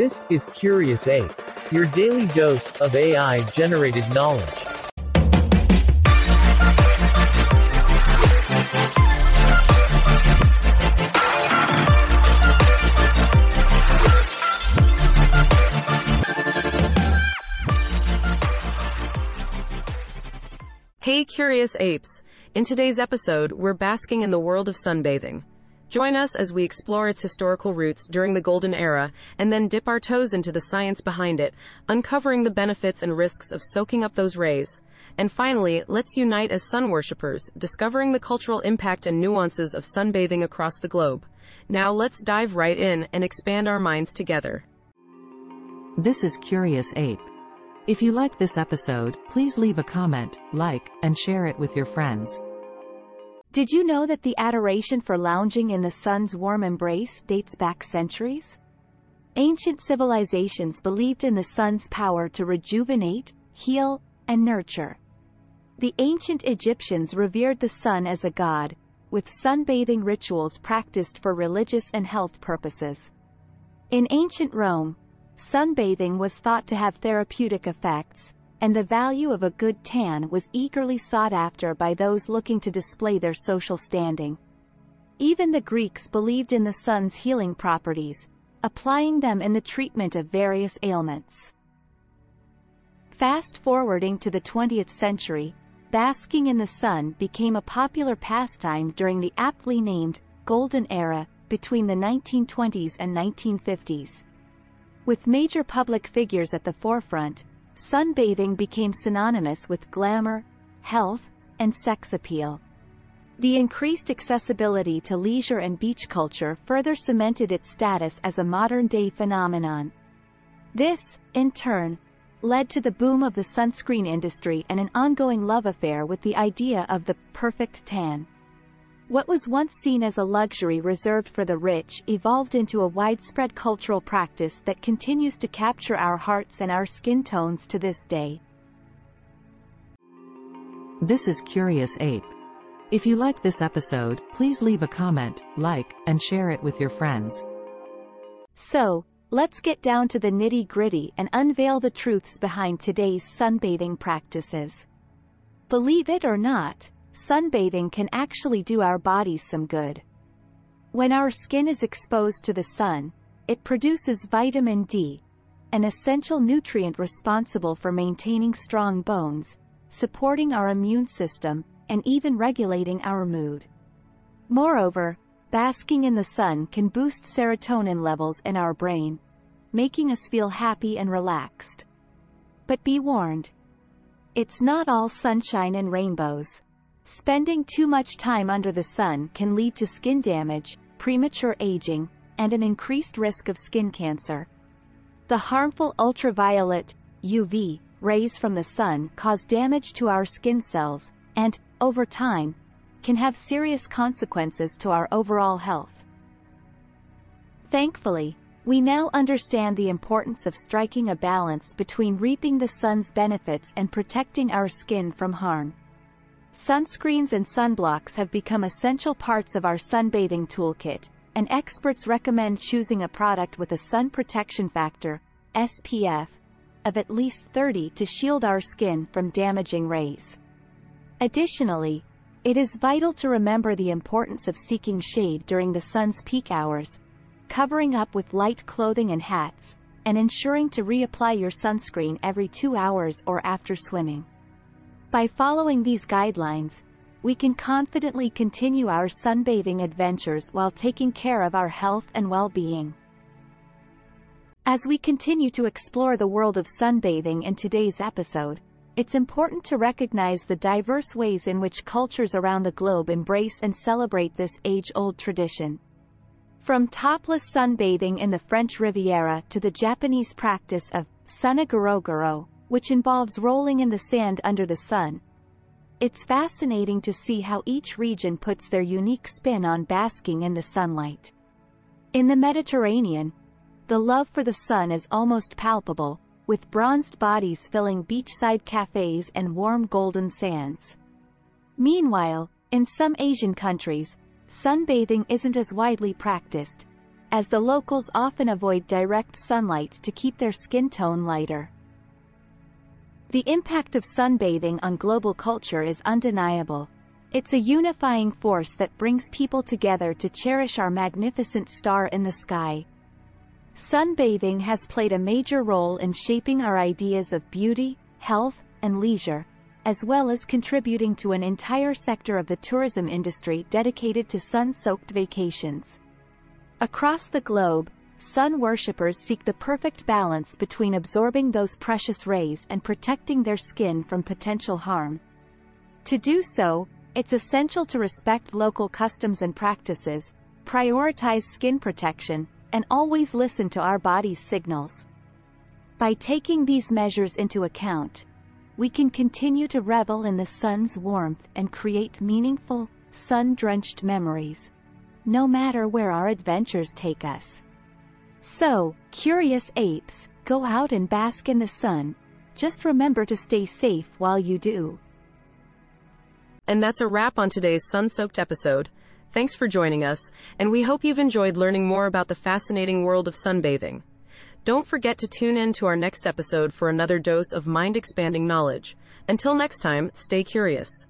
This is Curious Ape, your daily dose of AI generated knowledge. Hey, curious apes! In today's episode, we're basking in the world of sunbathing. Join us as we explore its historical roots during the Golden Era and then dip our toes into the science behind it, uncovering the benefits and risks of soaking up those rays. And finally, let's unite as sun worshippers, discovering the cultural impact and nuances of sunbathing across the globe. Now let's dive right in and expand our minds together. This is Curious Ape. If you like this episode, please leave a comment, like, and share it with your friends. Did you know that the adoration for lounging in the sun's warm embrace dates back centuries? Ancient civilizations believed in the sun's power to rejuvenate, heal, and nurture. The ancient Egyptians revered the sun as a god, with sunbathing rituals practiced for religious and health purposes. In ancient Rome, sunbathing was thought to have therapeutic effects, and the value of a good tan was eagerly sought after by those looking to display their social standing. Even the Greeks believed in the sun's healing properties, applying them in the treatment of various ailments. Fast forwarding to the 20th century, basking in the sun became a popular pastime during the aptly named Golden Era between the 1920s and 1950s. With major public figures at the forefront, sunbathing became synonymous with glamour, health, and sex appeal. The increased accessibility to leisure and beach culture further cemented its status as a modern-day phenomenon. This, in turn, led to the boom of the sunscreen industry and an ongoing love affair with the idea of the perfect tan. What was once seen as a luxury reserved for the rich evolved into a widespread cultural practice that continues to capture our hearts and our skin tones to this day. This is Curious Ape. If you like this episode, please leave a comment, like, and share it with your friends. So, let's get down to the nitty-gritty and unveil the truths behind today's sunbathing practices. Believe it or not, sunbathing can actually do our bodies some good. When our skin is exposed to the sun, it produces vitamin D, an essential nutrient responsible for maintaining strong bones, supporting our immune system, and even regulating our mood. Moreover, basking in the sun can boost serotonin levels in our brain, making us feel happy and relaxed. But be warned. It's not all sunshine and rainbows. Spending too much time under the sun can lead to skin damage, premature aging, and an increased risk of skin cancer. The harmful ultraviolet, UV, rays from the sun cause damage to our skin cells, and, over time, can have serious consequences to our overall health. Thankfully, we now understand the importance of striking a balance between reaping the sun's benefits and protecting our skin from harm. Sunscreens and sunblocks have become essential parts of our sunbathing toolkit, and experts recommend choosing a product with a sun protection factor, SPF, of at least 30 to shield our skin from damaging rays. Additionally, it is vital to remember the importance of seeking shade during the sun's peak hours, covering up with light clothing and hats, and ensuring to reapply your sunscreen every two hours or after swimming. By following these guidelines, we can confidently continue our sunbathing adventures while taking care of our health and well-being. As we continue to explore the world of sunbathing in today's episode, it's important to recognize the diverse ways in which cultures around the globe embrace and celebrate this age-old tradition. From topless sunbathing in the French Riviera to the Japanese practice of sunagorogoro, which involves rolling in the sand under the sun. It's fascinating to see how each region puts their unique spin on basking in the sunlight. In the Mediterranean, the love for the sun is almost palpable, with bronzed bodies filling beachside cafes and warm golden sands. Meanwhile, in some Asian countries, sunbathing isn't as widely practiced, as the locals often avoid direct sunlight to keep their skin tone lighter. The impact of sunbathing on global culture is undeniable. It's a unifying force that brings people together to cherish our magnificent star in the sky. Sunbathing has played a major role in shaping our ideas of beauty, health, and leisure, as well as contributing to an entire sector of the tourism industry dedicated to sun-soaked vacations. Across the globe, sun worshippers seek the perfect balance between absorbing those precious rays and protecting their skin from potential harm. To do so, it's essential to respect local customs and practices, prioritize skin protection, and always listen to our body's signals. By taking these measures into account, we can continue to revel in the sun's warmth and create meaningful, sun-drenched memories, no matter where our adventures take us. So, curious apes, go out and bask in the sun. Just remember to stay safe while you do. And that's a wrap on today's sun-soaked episode. Thanks for joining us, and we hope you've enjoyed learning more about the fascinating world of sunbathing. Don't forget to tune in to our next episode for another dose of mind-expanding knowledge. Until next time, stay curious.